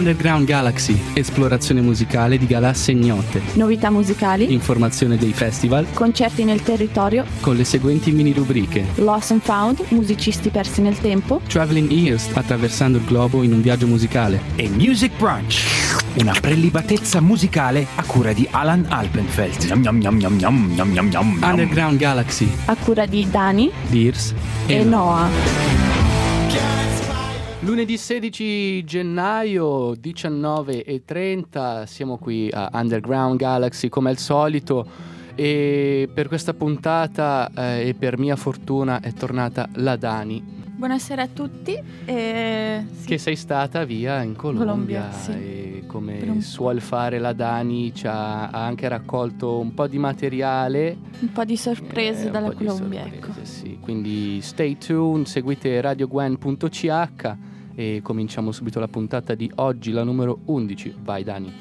Underground Galaxy, esplorazione musicale di galassie ignote. Novità musicali. Informazione dei festival. Concerti nel territorio. Con le seguenti mini rubriche. Lost and Found, musicisti persi nel tempo. Traveling Ears, attraversando il globo in un viaggio musicale. E Music Brunch, una prelibatezza musicale a cura di Alan Alpenfeld. Yum, yum, yum, Underground Galaxy. A cura di Dani. Dears e, e Noah. Lunedì 16 gennaio 19.30 siamo qui a Underground Galaxy come al solito e per questa puntata eh, e per mia fortuna è tornata la Dani. Buonasera a tutti. Eh, sì. Che sei stata via in Colombia, Colombia sì. e come suol fare la Dani ci ha, ha, anche raccolto un po' di materiale. Un po' di sorprese eh, dalla Colombia, sorprese, ecco. Sì. Quindi stay tuned, seguite radiogwen.ch e cominciamo subito la puntata di oggi, la numero 11. Vai Dani.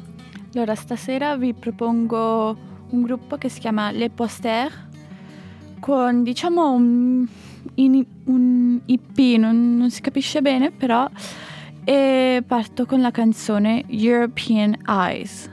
Allora, stasera vi propongo un gruppo che si chiama Le Poster con diciamo un, un IP, non, non si capisce bene però, e parto con la canzone European Eyes.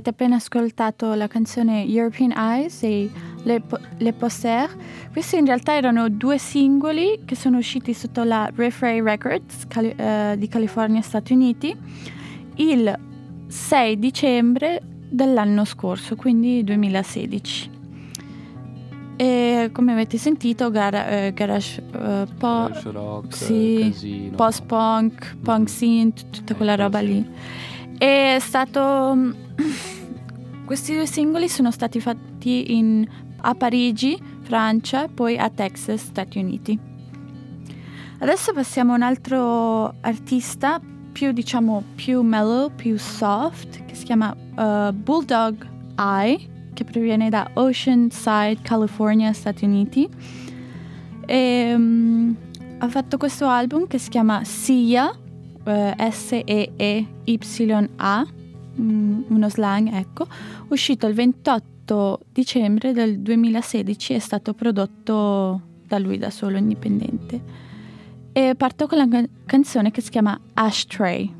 Avete appena ascoltato la canzone European Eyes e Le, Le Poster. Questi in realtà erano due singoli che sono usciti sotto la Ray Records Cali- uh, di California, Stati Uniti, il 6 dicembre dell'anno scorso, quindi 2016. E come avete sentito, gara, eh, garage, uh, po- garage rock, sì, post-punk, punk synth, tutta quella roba lì. È stato questi due singoli sono stati fatti in, a Parigi, Francia, poi a Texas, Stati Uniti. Adesso passiamo a un altro artista più diciamo più mellow, più soft, che si chiama uh, Bulldog Eye, che proviene da Oceanside, California, Stati Uniti. E, um, ha fatto questo album che si chiama Sia, uh, S-E-E-Y-A, Mm, uno slang, ecco, uscito il 28 dicembre del 2016, è stato prodotto da lui da solo, indipendente. E parto con la canzone che si chiama Ashtray.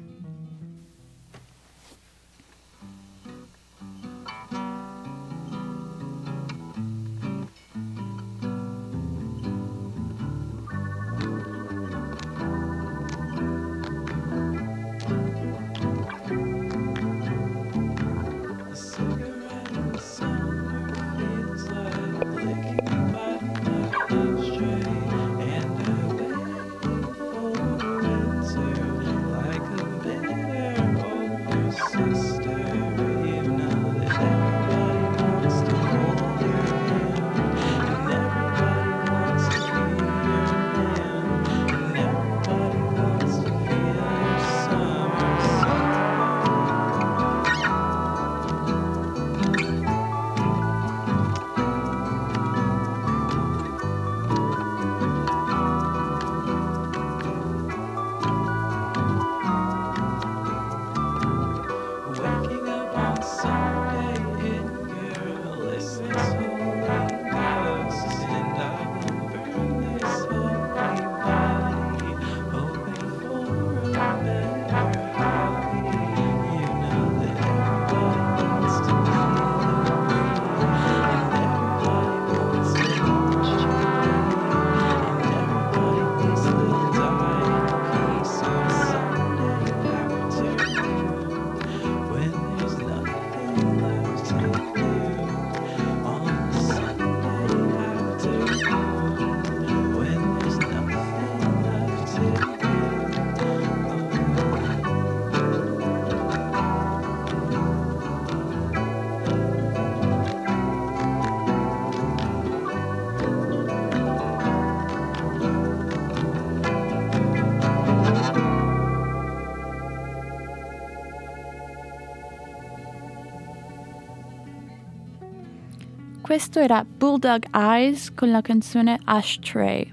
Questo era Bulldog Eyes con la canzone Ashtray.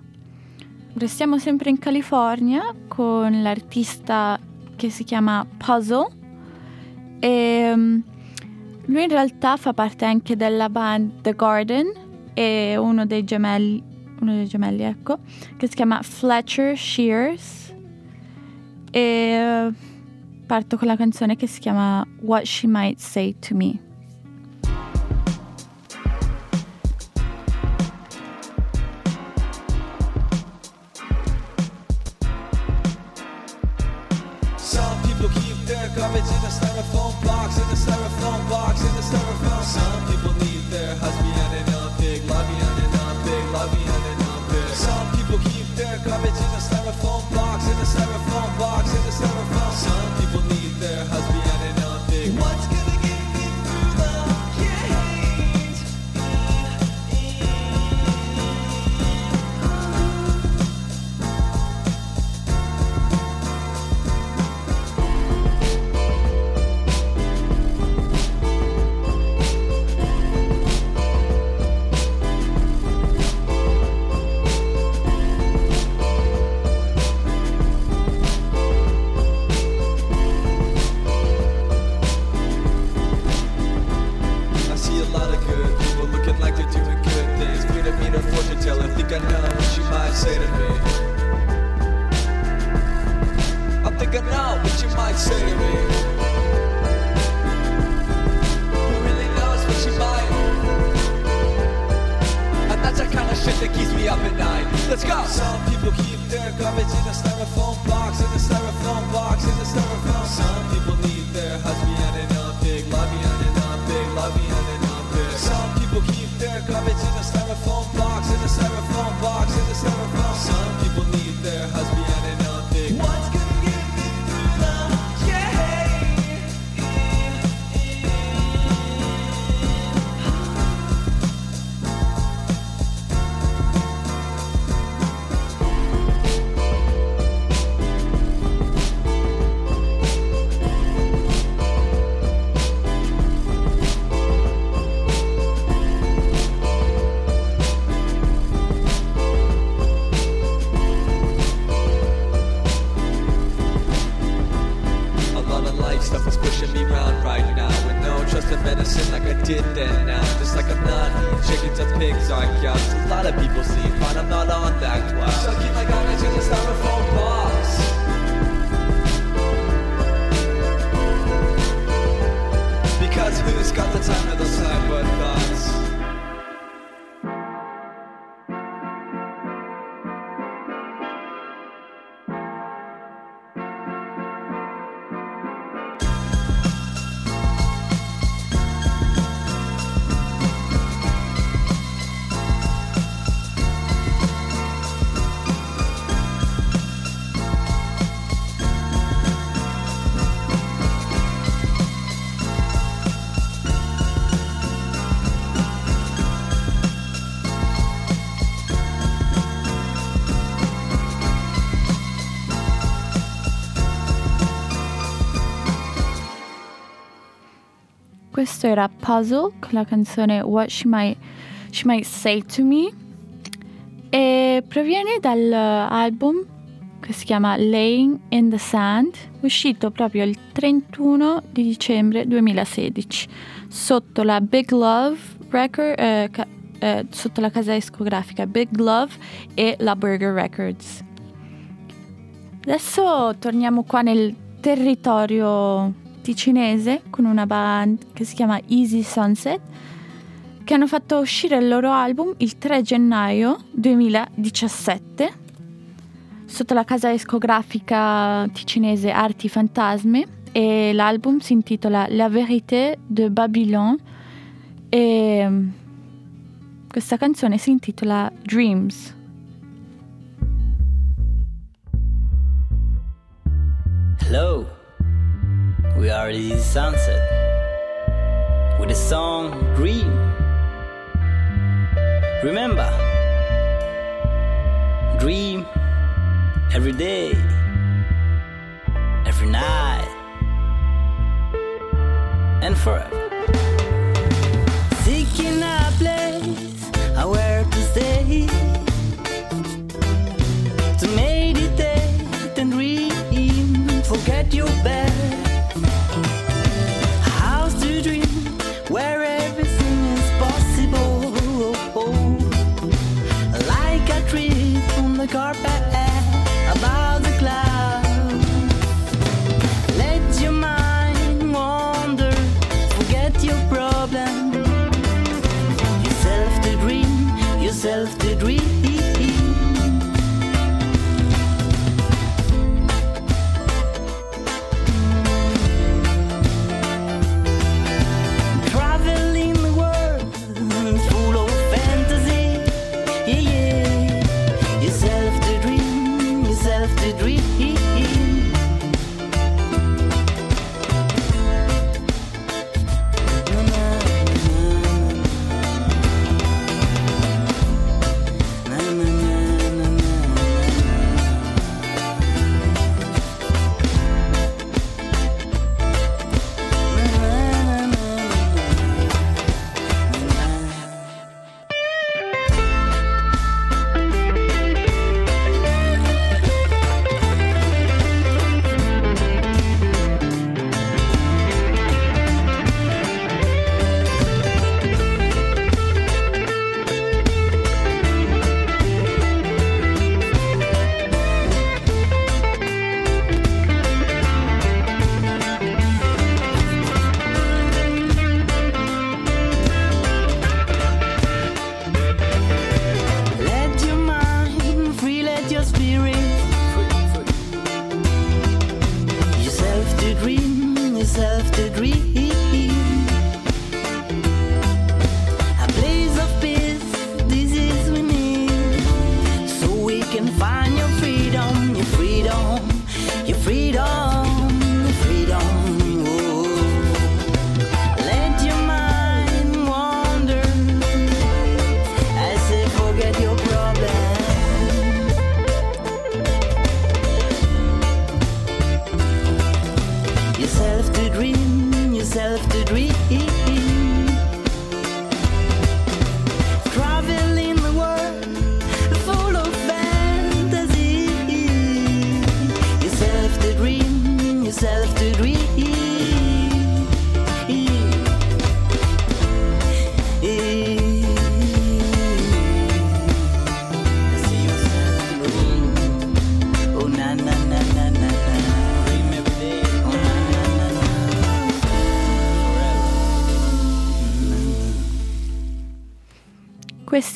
Restiamo sempre in California con l'artista che si chiama Puzzle e um, lui in realtà fa parte anche della band The Garden e uno dei gemelli, uno dei gemelli ecco, che si chiama Fletcher Shears e uh, parto con la canzone che si chiama What She Might Say to Me. Questo era Puzzle con la canzone What She Might, She Might Say to Me e proviene dall'album che si chiama Laying in the Sand, uscito proprio il 31 di dicembre 2016 sotto la Big Love Record, eh, eh, sotto la casa discografica Big Love e la Burger Records. Adesso torniamo qua nel territorio ticinese con una band che si chiama Easy Sunset che hanno fatto uscire il loro album il 3 gennaio 2017 sotto la casa discografica ticinese Arti Fantasme e l'album si intitola La vérité de Babylone e mm, questa canzone si intitola Dreams. Hello. We are the sunset with the song Dream. Remember, dream every day, every night, and forever. Seeking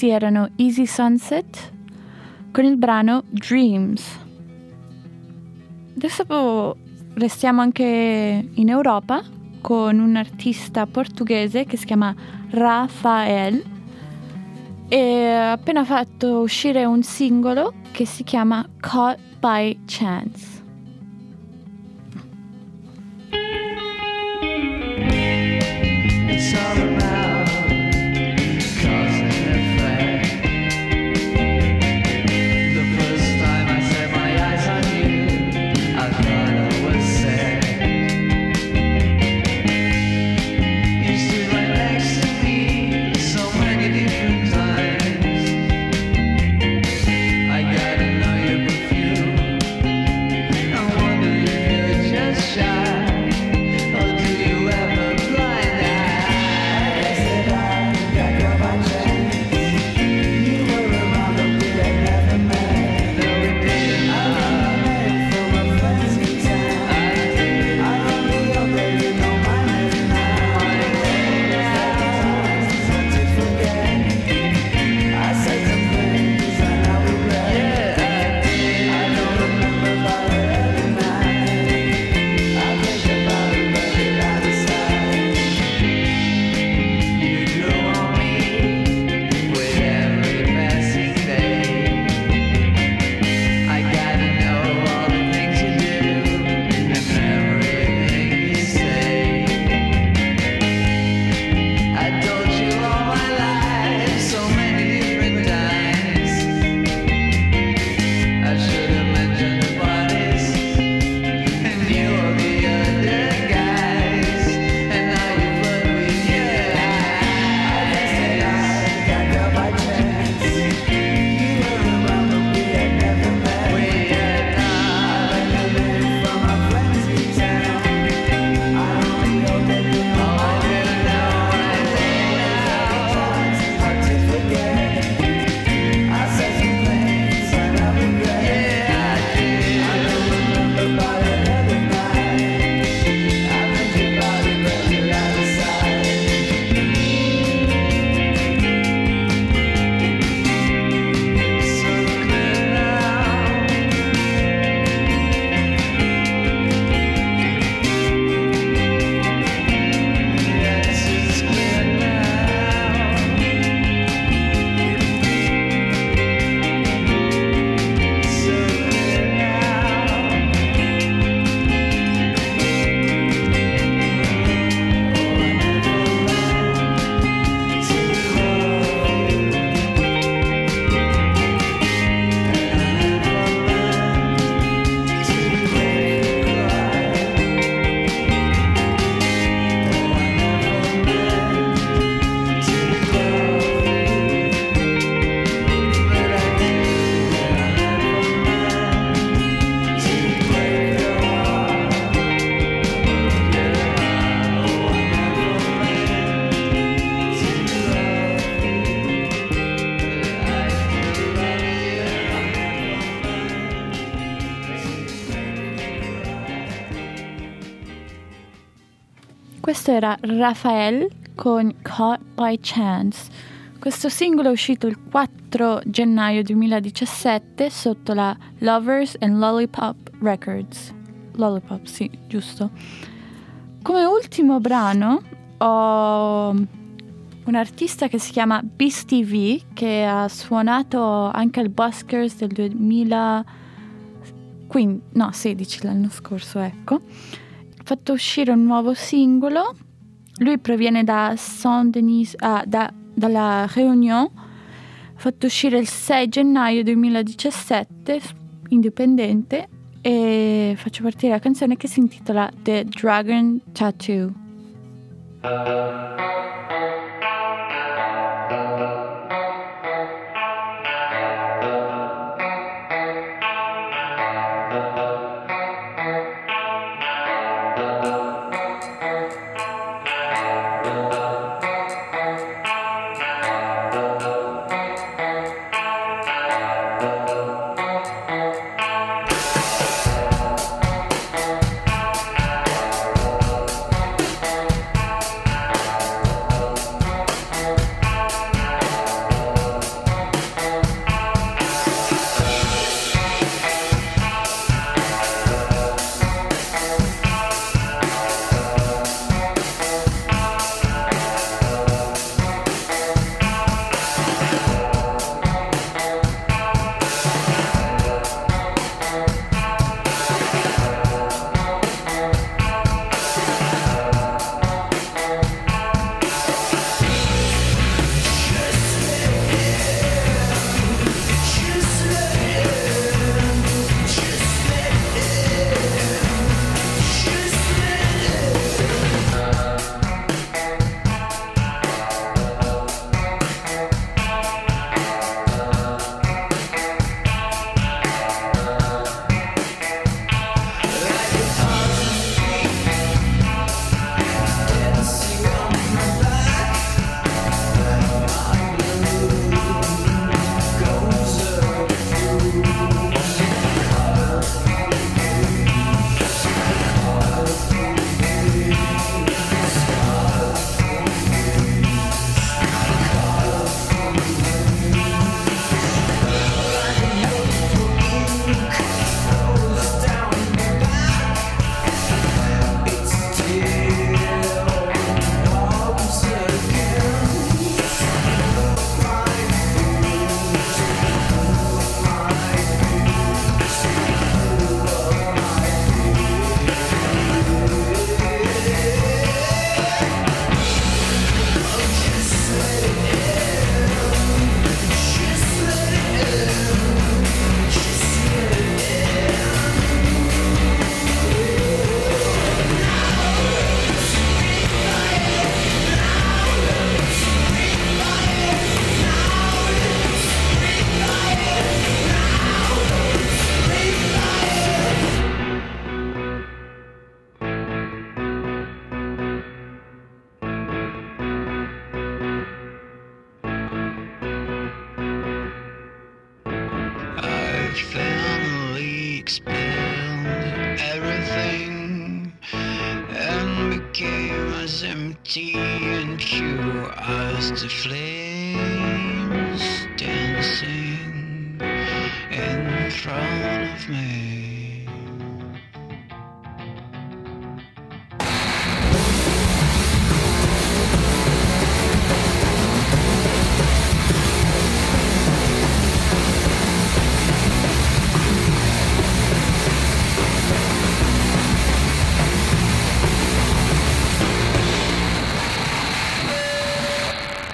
essi erano Easy Sunset con il brano Dreams. Adesso restiamo anche in Europa con un artista portoghese che si chiama Rafael e ha appena fatto uscire un singolo che si chiama Caught by Chance. era Rafael con Caught by Chance. Questo singolo è uscito il 4 gennaio 2017 sotto la Lovers and Lollipop Records. Lollipop, sì, giusto. Come ultimo brano ho un artista che si chiama Beast TV che ha suonato anche al Buskers del 2015, no, 16 l'anno scorso, ecco. Ha fatto uscire un nuovo singolo lui proviene da Saint-Denis, ah, da- dalla Réunion. Fatto uscire il 6 gennaio 2017, indipendente, e faccio partire la canzone che si intitola The Dragon Tattoo.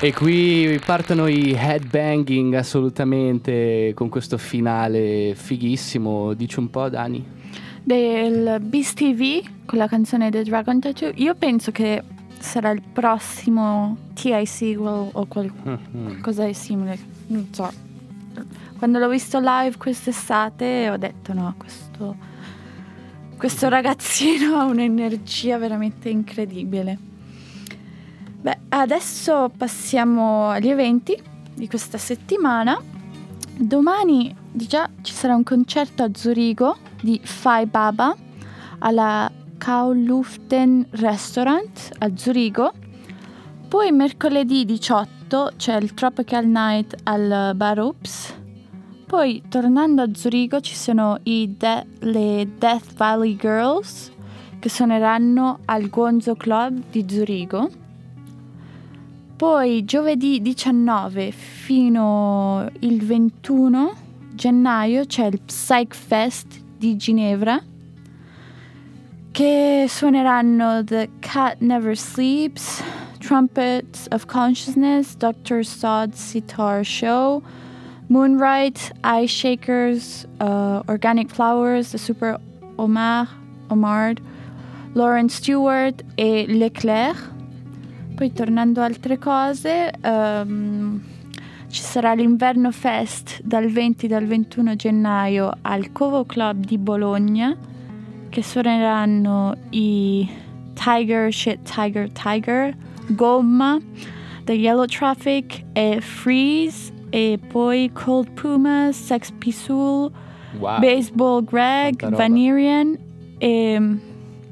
E qui partono i headbanging assolutamente con questo finale fighissimo. Dici un po', Dani? Del Beast TV con la canzone The Dragon Tattoo. Io penso che sarà il prossimo TIC o, o qual- qualcosa di simile. Non so. Quando l'ho visto live quest'estate ho detto no, questo, questo ragazzino ha un'energia veramente incredibile. Beh, adesso passiamo agli eventi di questa settimana. Domani già ci sarà un concerto a Zurigo di Fai Baba alla Kauluften Restaurant a Zurigo. Poi mercoledì 18 agosto c'è il Tropical Night al Bar Oops. Poi tornando a Zurigo ci sono De- le Death Valley Girls che suoneranno al Gonzo Club di Zurigo. Poi giovedì 19 fino il 21 gennaio c'è il Psych Fest di Ginevra che suoneranno The Cat Never Sleeps, Trumpets of Consciousness, Dr. Sod's Sitar Show, Moonlight, Eye Shakers, uh, Organic Flowers, The Super Omar, Omard, Lauren Stewart e Leclerc. Poi tornando a altre cose, ehm, ci sarà l'Inverno Fest dal 20 al 21 gennaio al Covo Club di Bologna che suoneranno i Tiger Shit Tiger Tiger, Gomma, The Yellow Traffic e Freeze e poi Cold Puma, Sex Pistool, Wow. Baseball Greg. Vanirian e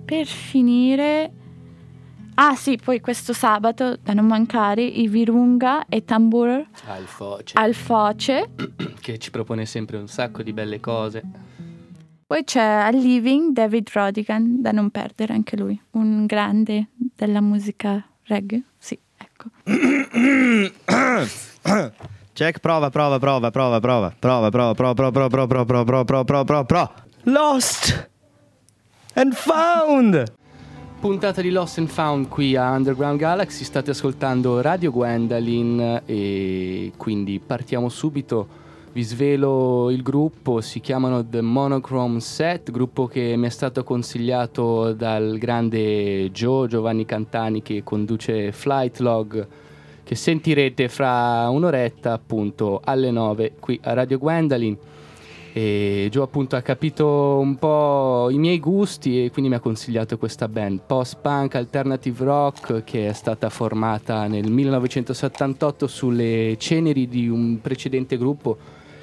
per finire Ah sì, poi questo sabato, da non mancare, i Virunga e Tambur Al Foce, al Foce. che ci propone sempre un sacco di belle cose. Poi c'è al Living David Rodigan, da non perdere anche lui, un grande della musica reggae. Sì, ecco. Check, prova, prova, prova, prova, prova, prova, prova, prova, prova, prova, prova, prova, prova, prova, prova, prova, prova, prova. Lost and found. Puntata di Lost and Found qui a Underground Galaxy, state ascoltando Radio Gwendolyn e quindi partiamo subito. Vi svelo il gruppo, si chiamano The Monochrome Set, gruppo che mi è stato consigliato dal grande Joe Giovanni Cantani che conduce Flight Log che sentirete fra un'oretta appunto alle 9 qui a Radio Gwendolyn e Joe appunto ha capito un po' i miei gusti e quindi mi ha consigliato questa band post-punk alternative rock che è stata formata nel 1978 sulle ceneri di un precedente gruppo,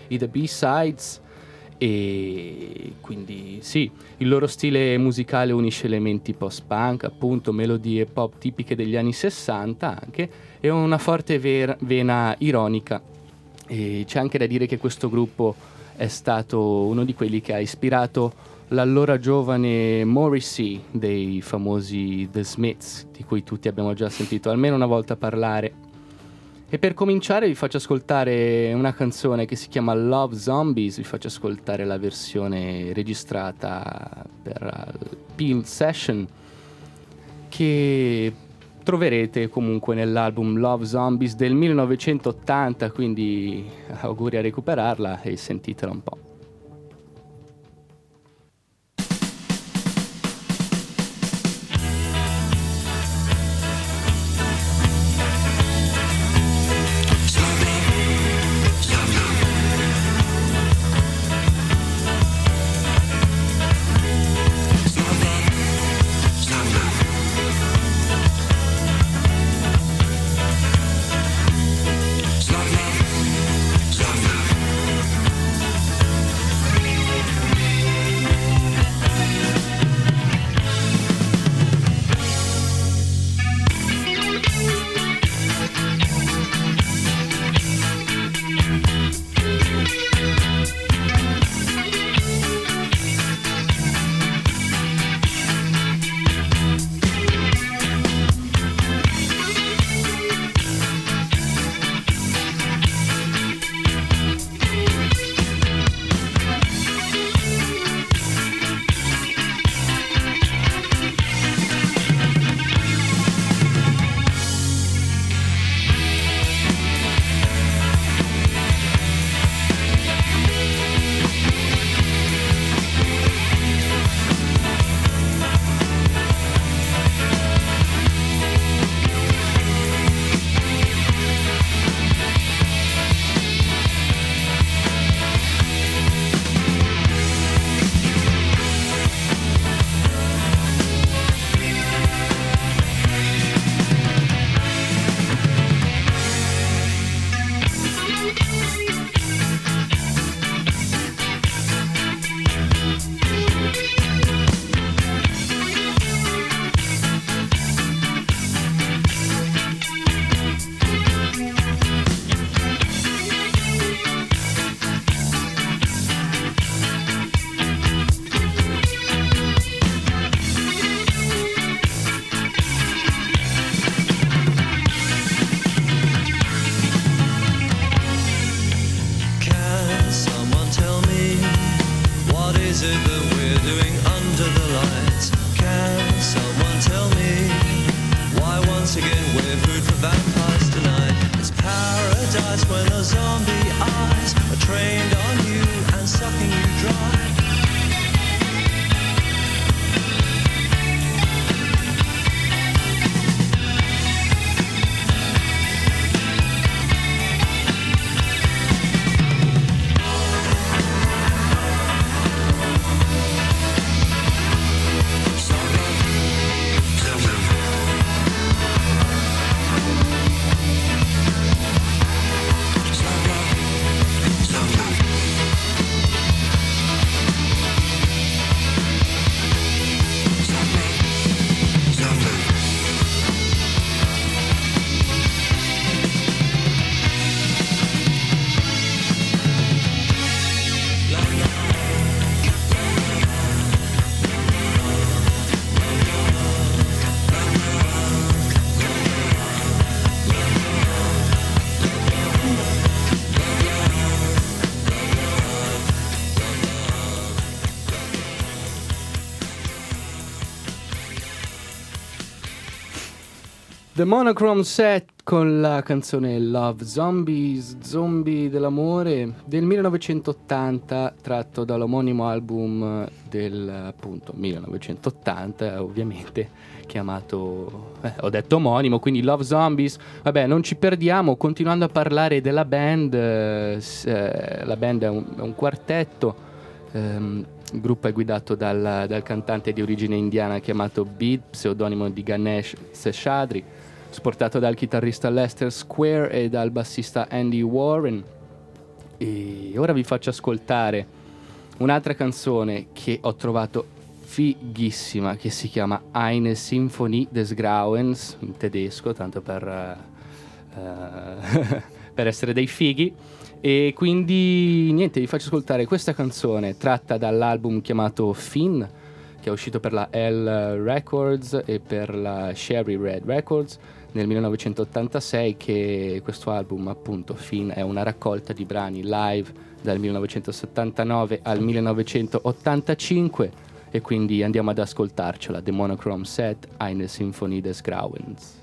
i The B-Sides e quindi sì, il loro stile musicale unisce elementi post-punk, appunto melodie pop tipiche degli anni 60 anche e una forte ver- vena ironica. E c'è anche da dire che questo gruppo è stato uno di quelli che ha ispirato l'allora giovane Morrissey dei famosi The Smiths, di cui tutti abbiamo già sentito almeno una volta parlare. E per cominciare vi faccio ascoltare una canzone che si chiama Love Zombies, vi faccio ascoltare la versione registrata per il Peel Session che troverete comunque nell'album Love Zombies del 1980, quindi auguri a recuperarla e sentitela un po'. The Monochrome Set con la canzone Love Zombies, Zombie dell'amore del 1980 tratto dall'omonimo album del appunto 1980 ovviamente chiamato eh, ho detto omonimo quindi Love Zombies. Vabbè non ci perdiamo continuando a parlare della band eh, la band è un, è un quartetto ehm, il gruppo è guidato dal, dal cantante di origine indiana chiamato Bid, pseudonimo di Ganesh Seshadri, supportato dal chitarrista Lester Square e dal bassista Andy Warren. E ora vi faccio ascoltare un'altra canzone che ho trovato fighissima, che si chiama Eine Symphonie des Grauens, in tedesco, tanto per, eh, per essere dei fighi. E quindi niente, vi faccio ascoltare questa canzone tratta dall'album chiamato Finn, che è uscito per la L Records e per la Sherry Red Records nel 1986, che questo album appunto Finn è una raccolta di brani live dal 1979 al 1985 e quindi andiamo ad ascoltarcela, The Monochrome Set, Eine Symphonie des Grauens.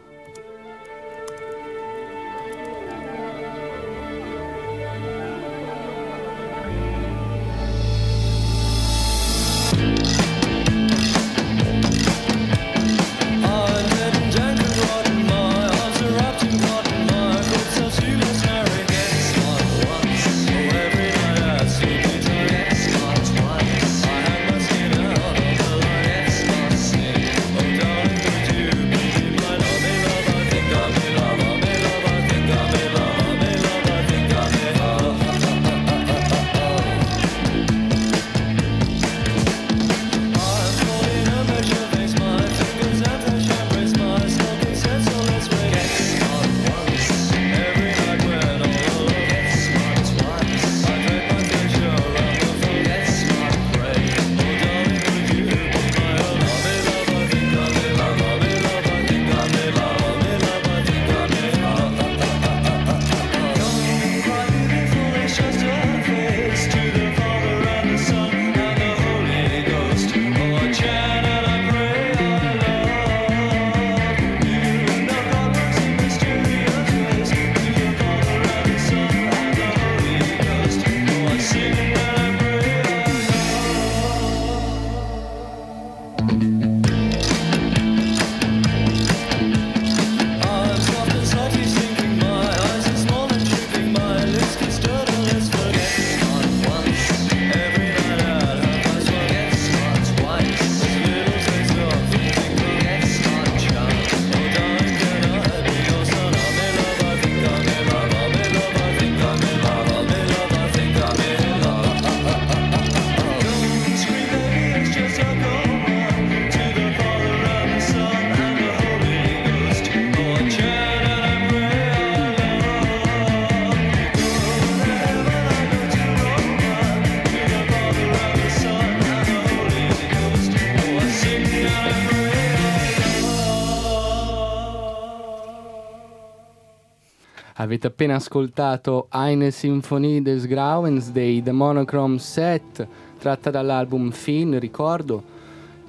Avete appena ascoltato Eine Symphonie des Grauens dei The Monochrome Set, tratta dall'album Finn, ricordo.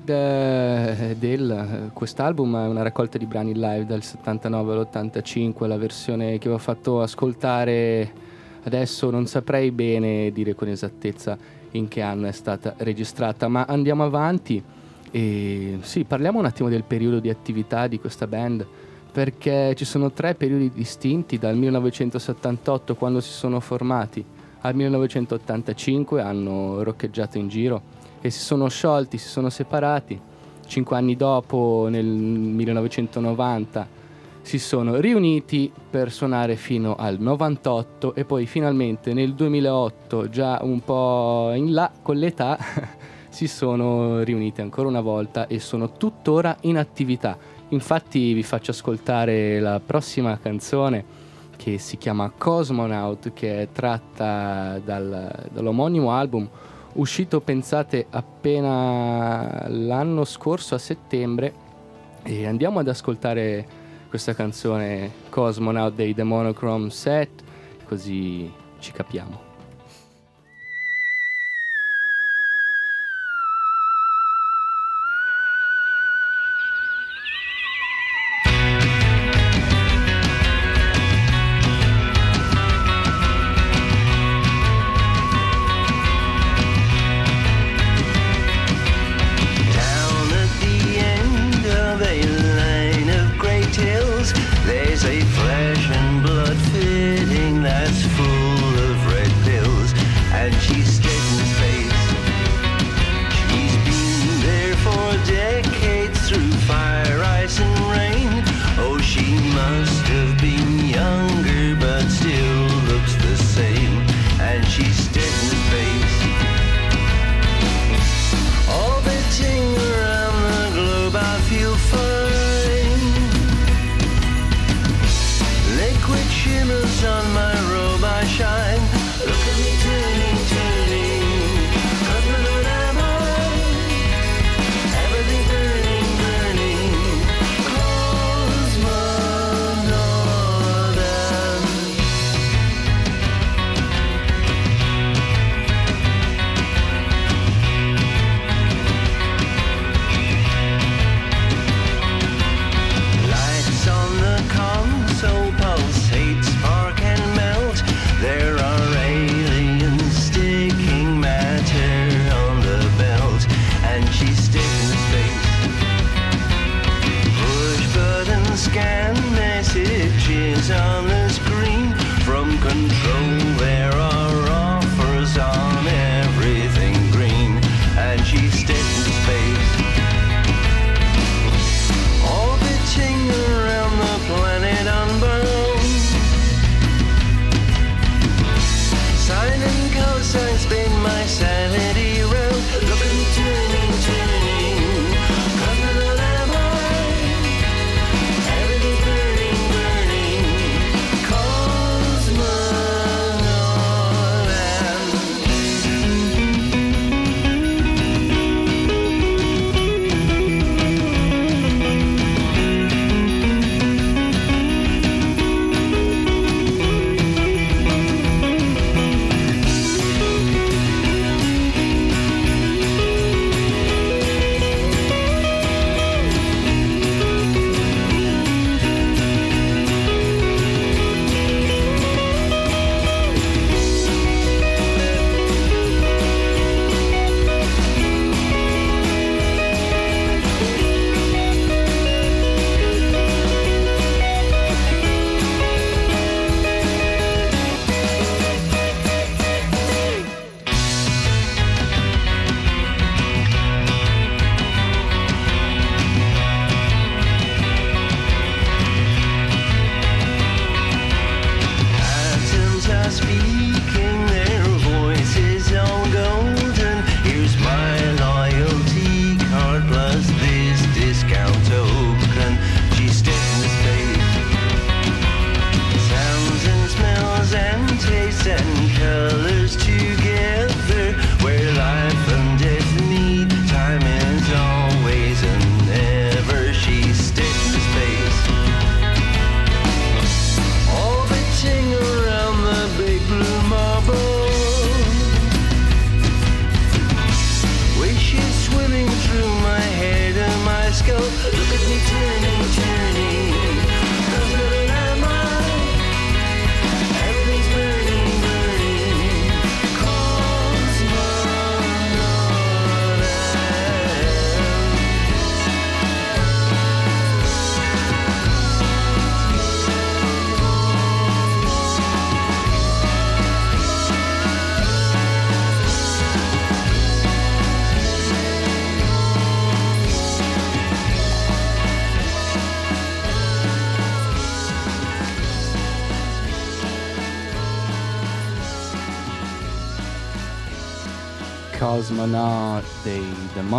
de- del, quest'album è una raccolta di brani live dal 79 all'85, la versione che vi ho fatto ascoltare adesso non saprei bene dire con esattezza in che anno è stata registrata, ma andiamo avanti e sì, parliamo un attimo del periodo di attività di questa band perché ci sono tre periodi distinti dal 1978 quando si sono formati al 1985 hanno roccheggiato in giro e si sono sciolti, si sono separati. Cinque anni dopo, nel 1990, si sono riuniti per suonare fino al 98 e poi finalmente nel 2008, già un po' in là con l'età, si sono riuniti ancora una volta e sono tuttora in attività. Infatti vi faccio ascoltare la prossima canzone che si chiama Cosmonaut, che è tratta dal- dall'omonimo album uscito, pensate, appena l'anno scorso a settembre. E andiamo ad ascoltare questa canzone Cosmonaut dei The Monochrome Set, così ci capiamo.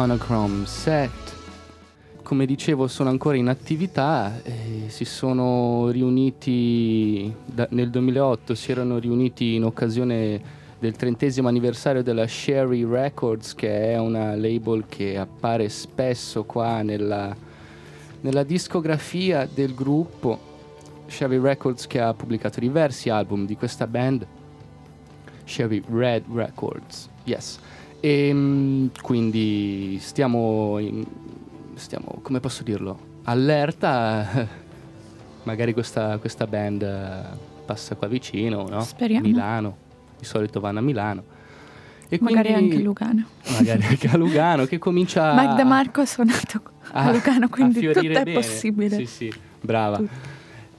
Monochrome Set. Come dicevo, sono ancora in attività. eh, si sono riuniti da- nel 2008, si erano riuniti in occasione del trentesimo anniversario della Sherry Records, che è una label che appare spesso qua nella, nella discografia del gruppo. Sherry Records che ha pubblicato diversi album di questa band. Sherry Red Records, yes. E quindi stiamo, in- stiamo, come posso dirlo, allerta. Magari questa, questa band passa qua vicino, no? Speriamo. Milano, di solito vanno a Milano. E Magari quindi- anche Lugano. Magari anche a Lugano, che comincia Magda Marco ha suonato a- a Lugano, quindi a tutto è bene. possibile. Sì, sì, brava. Tutto.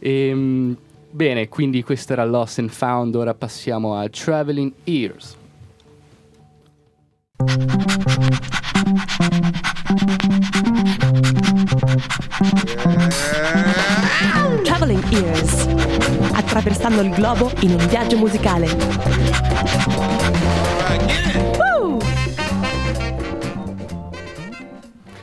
Ehm, bene, quindi questo era Lost and Found, ora passiamo a Traveling Ears. Traveling Ears. Attraversando il globo in un viaggio musicale.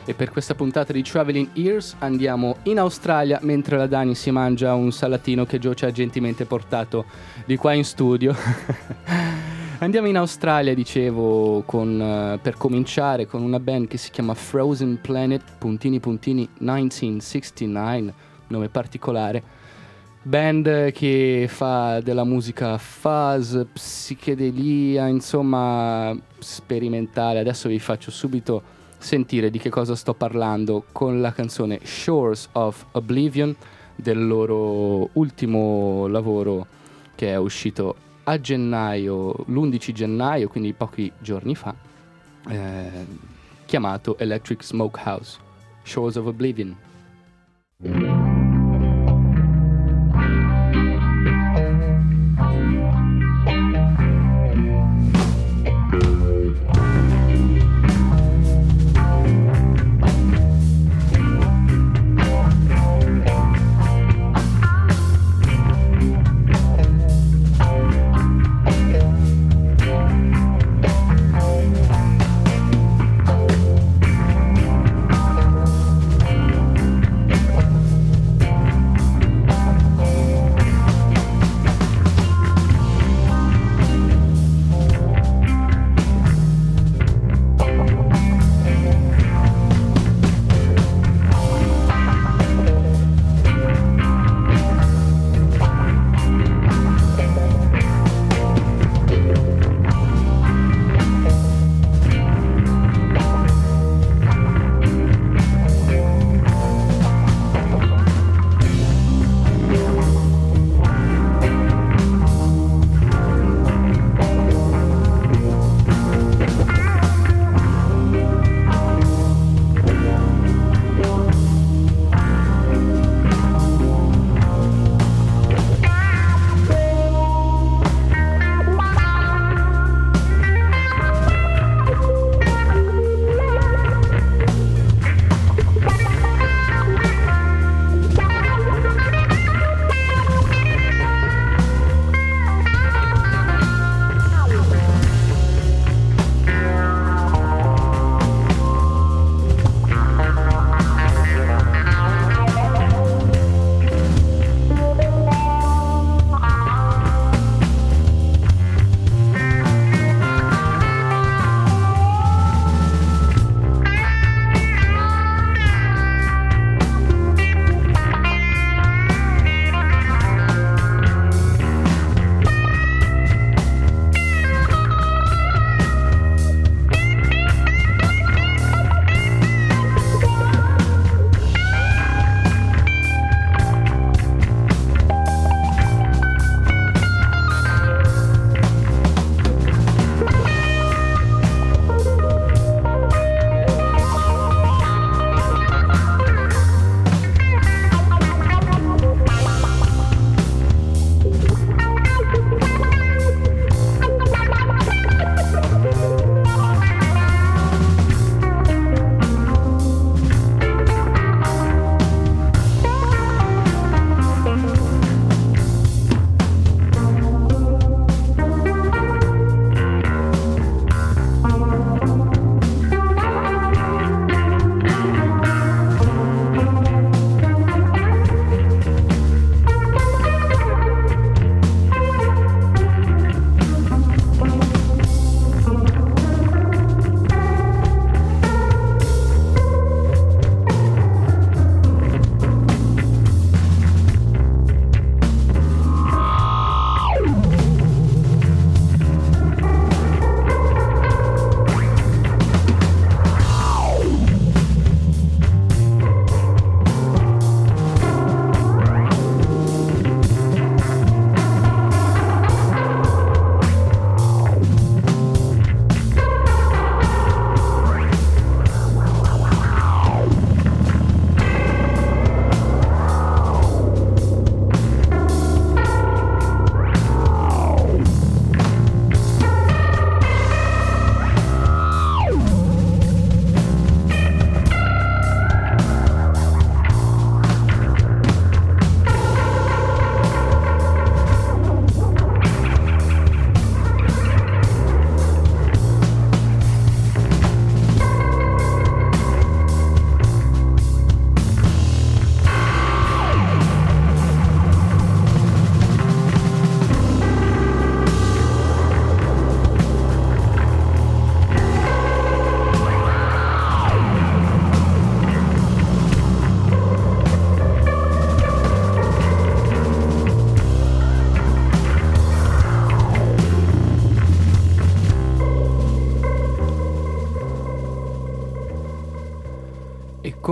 E per questa puntata di Traveling Ears andiamo in Australia mentre la Dani si mangia un salatino che Joe ci ha gentilmente portato di qua in studio. Andiamo in Australia, dicevo, con, eh, per cominciare con una band che si chiama Frozen Planet, puntini puntini 1969, nome particolare. Band che fa della musica fuzz, psichedelia, insomma, sperimentale. Adesso vi faccio subito sentire di che cosa sto parlando con la canzone Shores of Oblivion del loro ultimo lavoro che è uscito a gennaio, l'11 gennaio, quindi pochi giorni fa, eh, chiamato Electric Smokehouse, Shores of Oblivion.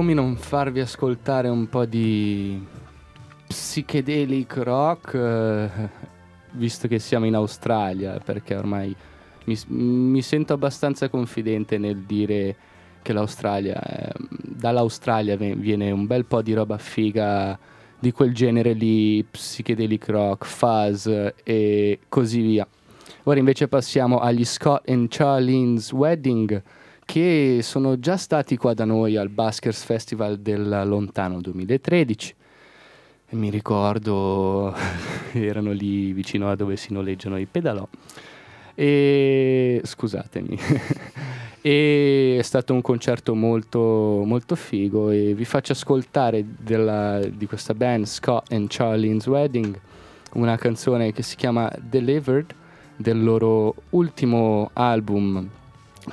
Come non farvi ascoltare un po' di psychedelic rock, eh, visto che siamo in Australia, perché ormai mi, mi sento abbastanza confidente nel dire che l'Australia, eh, dall'Australia viene un bel po' di roba figa di quel genere lì, psychedelic rock, fuzz e così via. Ora invece passiamo agli Scott and Charlene's Wedding, che sono già stati qua da noi al Baskers Festival del lontano 2013. E mi ricordo, erano lì vicino a dove si noleggiano i pedalò. E scusatemi. e è stato un concerto molto, molto figo e vi faccio ascoltare della- di questa band Scott and Charlene's Wedding una canzone che si chiama Delivered del loro ultimo album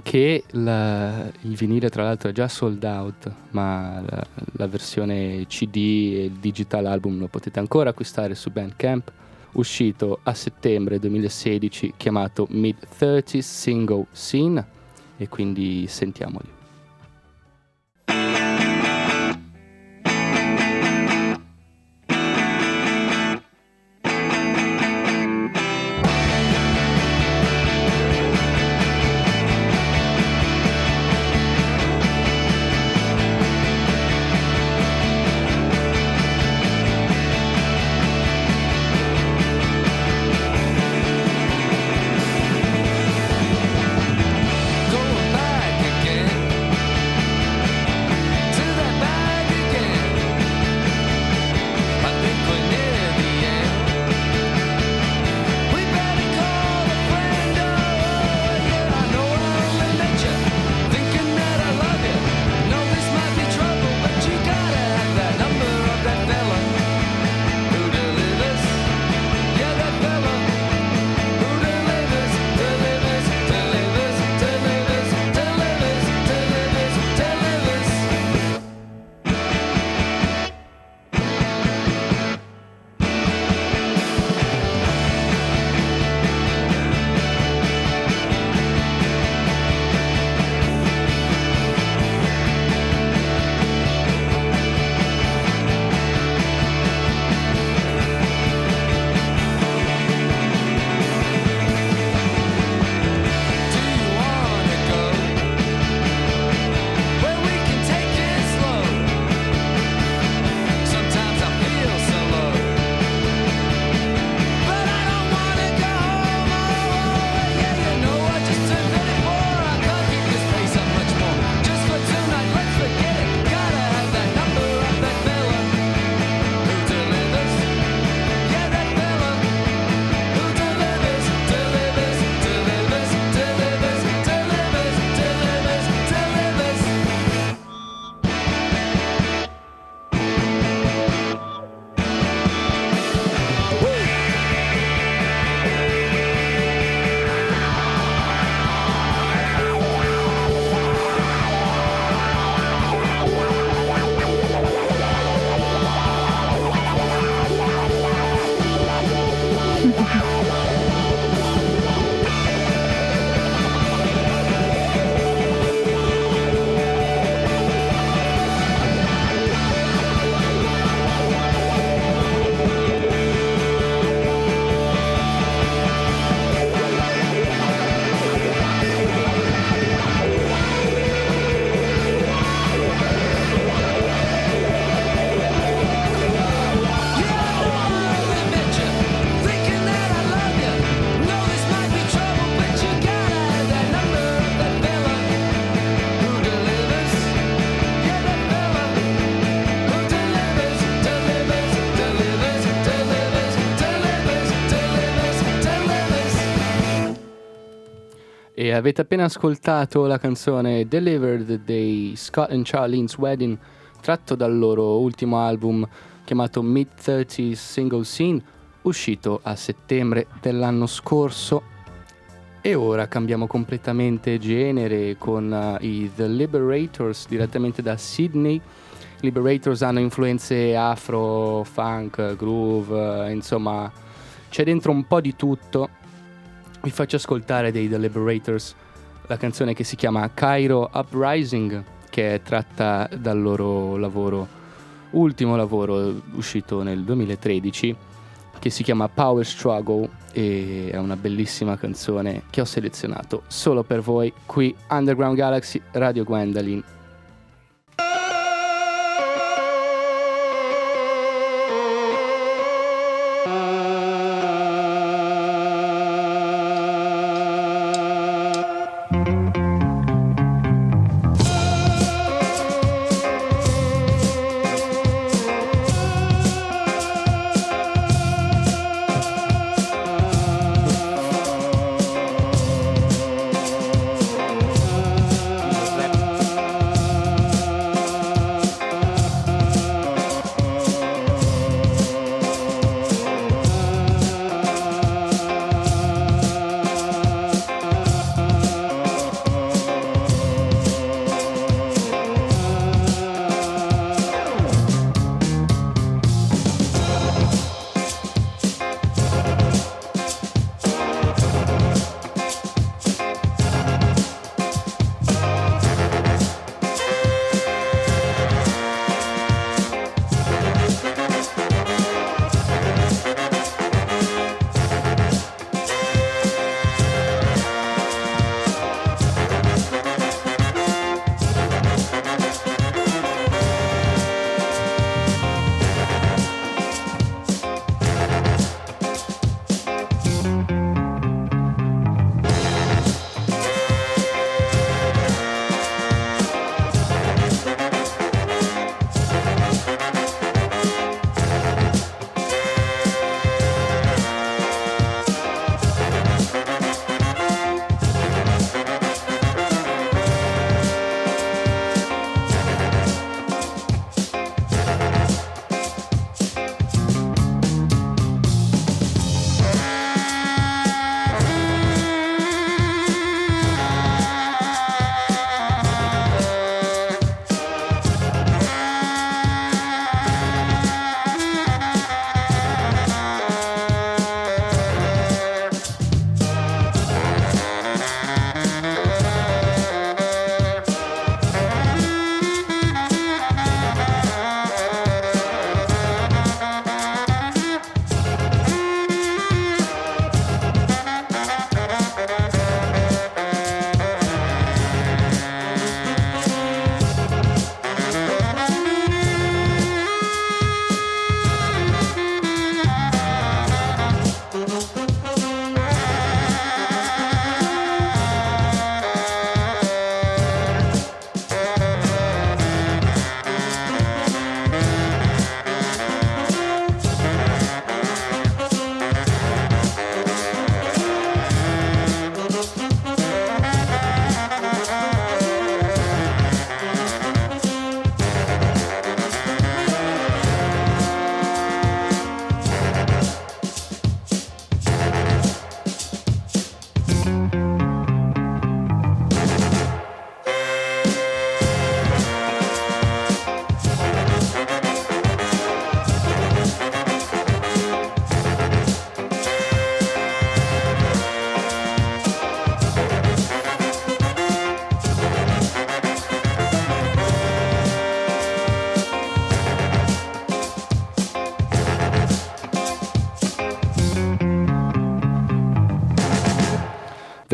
che la- il vinile tra l'altro è già sold out ma la, la versione CD e il digital album lo potete ancora acquistare su Bandcamp uscito a settembre 2016 chiamato Mid 30s Single Scene. E quindi sentiamoli avete appena ascoltato la canzone Delivered dei Scott and Charlene's Wedding, tratto dal loro ultimo album chiamato Mid 30 Single Scene, uscito a settembre dell'anno scorso. E ora cambiamo completamente genere con eh, i The Liberators direttamente da Sydney. I Liberators hanno influenze afro, funk, groove, eh, insomma c'è dentro un po' di tutto. Vi faccio ascoltare dei The Liberators la canzone che si chiama Cairo Uprising, che è tratta dal loro lavoro, ultimo lavoro uscito nel 2013, che si chiama Power Struggle e è una bellissima canzone che ho selezionato solo per voi qui Underground Galaxy Radio Gwendolyn.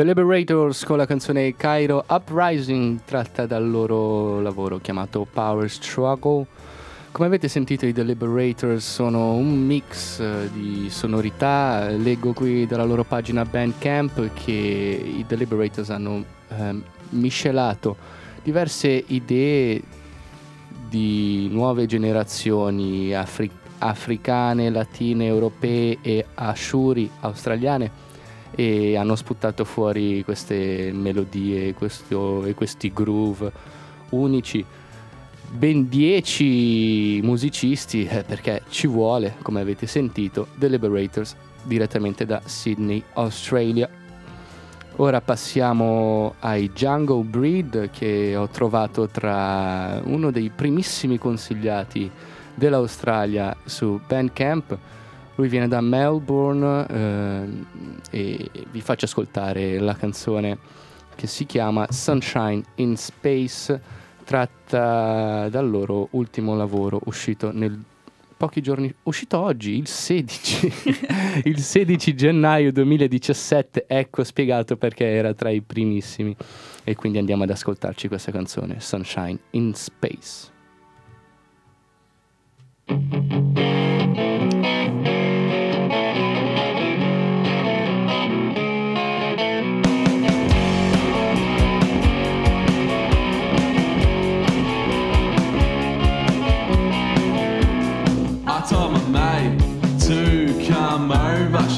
The Liberators con la canzone Cairo Uprising tratta dal loro lavoro chiamato Power Struggle. Come avete sentito i The Liberators sono un mix eh, di sonorità, leggo qui dalla loro pagina Bandcamp che i The Liberators hanno ehm, miscelato diverse idee di nuove generazioni afri- africane, latine, europee e ashuri australiane e hanno sputtato fuori queste melodie questo- e questi groove unici. Ben 10 musicisti, eh, perché ci vuole, come avete sentito, The Liberators direttamente da Sydney, Australia. Ora passiamo ai Jungle Breed che ho trovato tra uno dei primissimi consigliati dell'Australia su Bandcamp. Lui viene da Melbourne ehm, e vi faccio ascoltare la canzone che si chiama Sunshine in Space tratta dal loro ultimo lavoro uscito nel pochi giorni uscito oggi il 16 il 16 gennaio 2017 ecco spiegato perché era tra i primissimi. E quindi andiamo ad ascoltarci questa canzone Sunshine in Space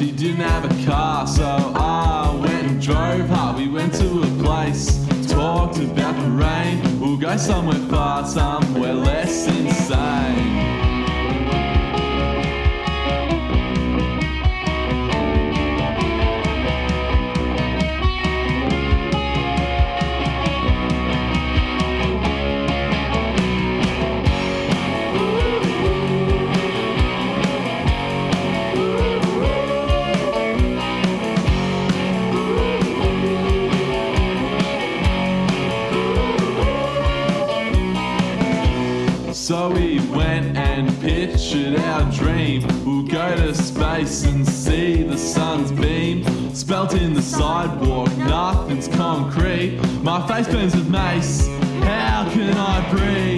She didn't have a car, so I went and drove her. We went to a place, talked about the rain. We'll go somewhere far, somewhere less insane. Sidewalk, nothing's concrete. My face burns with mace. How can I breathe?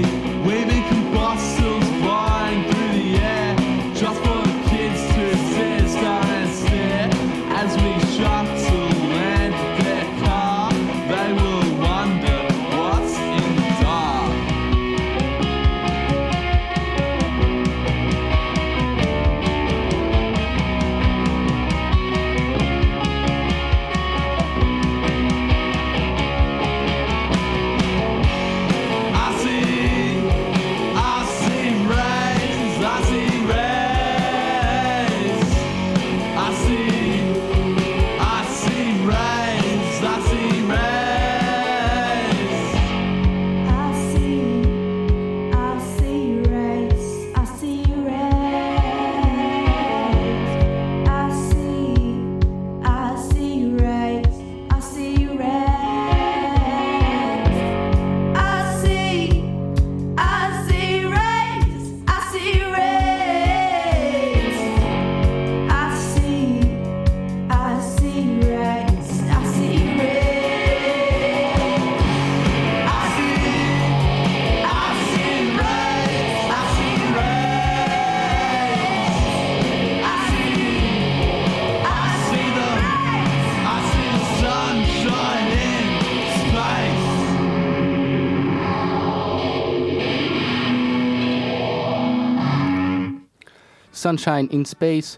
Sunshine in Space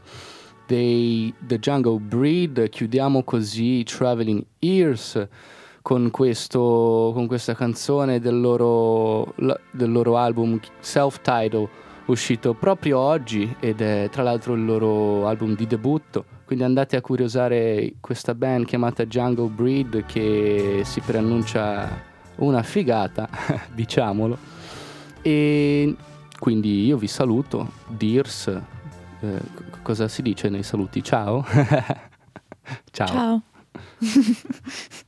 dei The Jungle Breed. Chiudiamo così Traveling Ears con, questo, con questa canzone del loro, del loro album self-title uscito proprio oggi ed è tra l'altro il loro album di debutto. Quindi andate a curiosare questa band chiamata Jungle Breed che si preannuncia una figata, diciamolo. E quindi io vi saluto, Dears, eh, cosa si dice nei saluti? Ciao. Ciao. Ciao.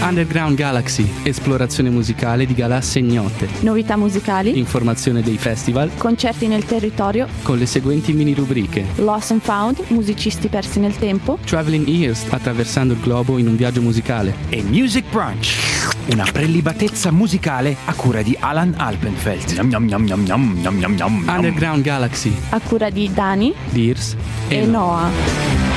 Underground Galaxy, esplorazione musicale di galassie ignote. Novità musicali. Informazione dei festival. Concerti nel territorio. Con le seguenti mini rubriche. Lost and Found, musicisti persi nel tempo. Traveling Ears, attraversando il globo in un viaggio musicale. E Music Brunch, una prelibatezza musicale a cura di Alan Alpenfeld. Yum, yum, yum, Underground Galaxy, a cura di Dani, Dears e, e Noah. Noah.